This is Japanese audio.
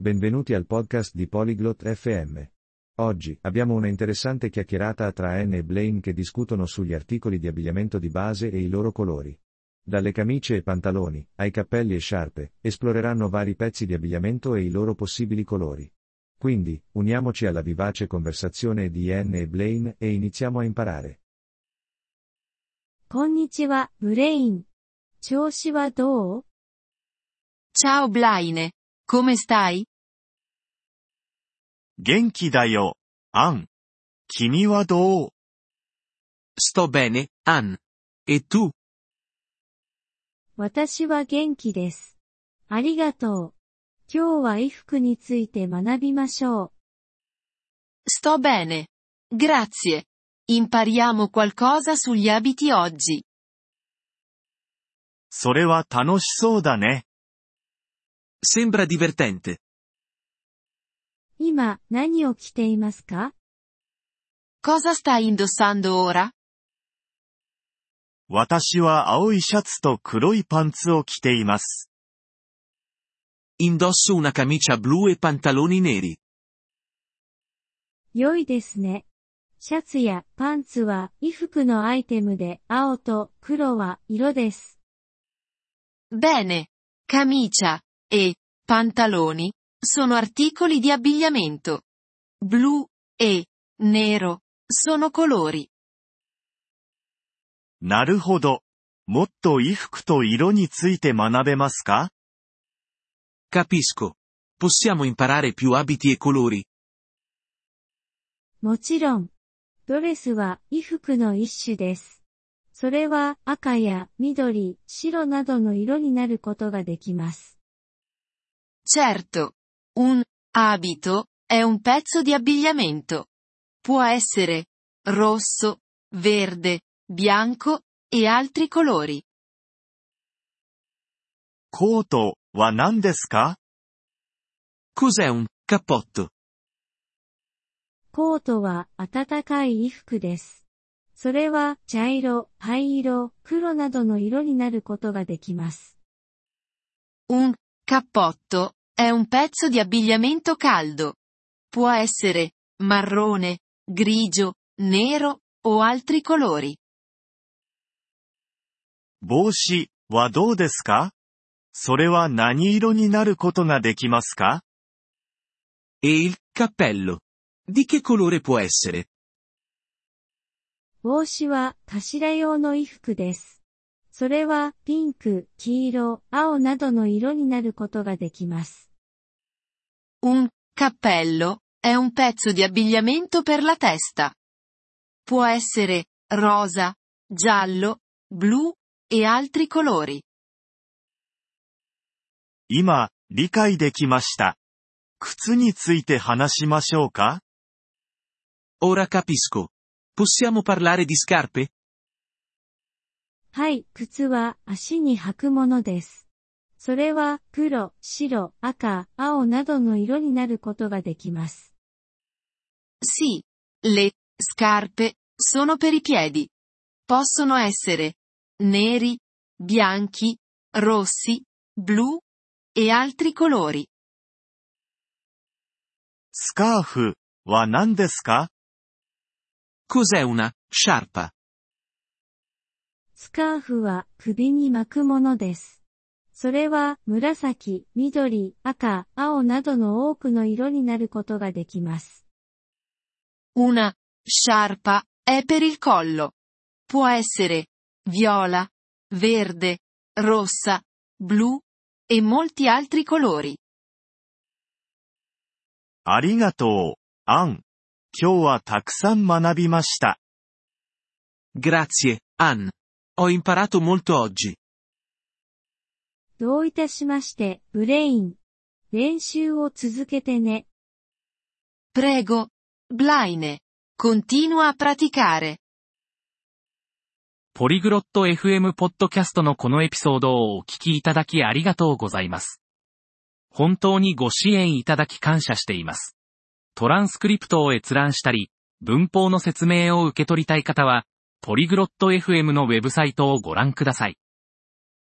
Benvenuti al podcast di Polyglot FM. Oggi abbiamo una interessante chiacchierata tra Anne e Blaine che discutono sugli articoli di abbigliamento di base e i loro colori. Dalle camicie e pantaloni, ai cappelli e sciarpe, esploreranno vari pezzi di abbigliamento e i loro possibili colori. Quindi, uniamoci alla vivace conversazione di Anne e Blaine e iniziamo a imparare. こんにちは、ブレイン。調子はどう Ciao Blaine. Come stai? 元気だよ、アン。君はどう Sto bene, Ann. E tu? 私は元気です。ありがとう。今日は衣服について学びましょう。Sto bene. Grazie. Impariamo qualcosa sugli abiti oggi. それは楽しそうだね。Sembra divertente. 今、何を着ていますか Cosa stai indossando ora? 私は青いシャツと黒いパンツを着ています。Indosso una camicia blu e pantaloni neri. 良いですね。シャツやパンツは衣服のアイテムで青と黒は色です。Bene. Camicia e pantaloni sono articoli di abbigliamento. Blu e nero sono colori. なるほど。もっと衣服と色について学べますか Capisco. Possiamo imparare più abiti e colori. もちろん。ドレスは衣服の一種です。それは赤や緑、白などの色になることができます。Certo. Un abito è un pezzo di abbigliamento. Può essere rosso, verde, bianco e altri colori. コートは何ですか Cos'è un cappotto? コートは暖かい衣服です。それは茶色、灰色、黒などの色になることができます。 Un cappotto è un pezzo di abbigliamento caldo. Può essere marrone, grigio, nero o altri colori. 帽子はどうですかそれは何色になることができますか E il cappello? Di che colore può essere? 帽子は頭用の衣服です。それはピンク、黄色、青などの色になることができます。Un cappello è un pezzo di abbigliamento per la testa. Può essere rosa, giallo, blu e altri colori. 今、理解できました。靴について話しましょうか Ora capisco. Possiamo parlare di scarpe? はい、靴は足に履くものです。 それは黒、白、赤、青などの色になることができます。Sì, le scarpe sono per i piedi. Possono essere neri, bianchi, rossi, blu e altri colori. スカーフは何ですか Cos'è una sciarpa? スカーフは首に巻くものです。それは紫、緑、赤、青などの多くの色になることができます。Una sciarpa è per il collo. Può essere viola, verde, rossa, blu e molti altri colori. ありがとう、アン。今日はたくさん学びました。Grazie, Ann. Ho imparato molto oggi. どういたしまして、ブレイン。練習を続けてね。Prego, Blaine. Continua a praticare. ポリグロット FM ポッドキャストのこのエピソードをお聞きいただきありがとうございます。本当にご支援いただき感謝しています。トランスクリプトを閲覧したり、文法の説明を受け取りたい方は、ポリグロット FM のウェブサイトをご覧ください。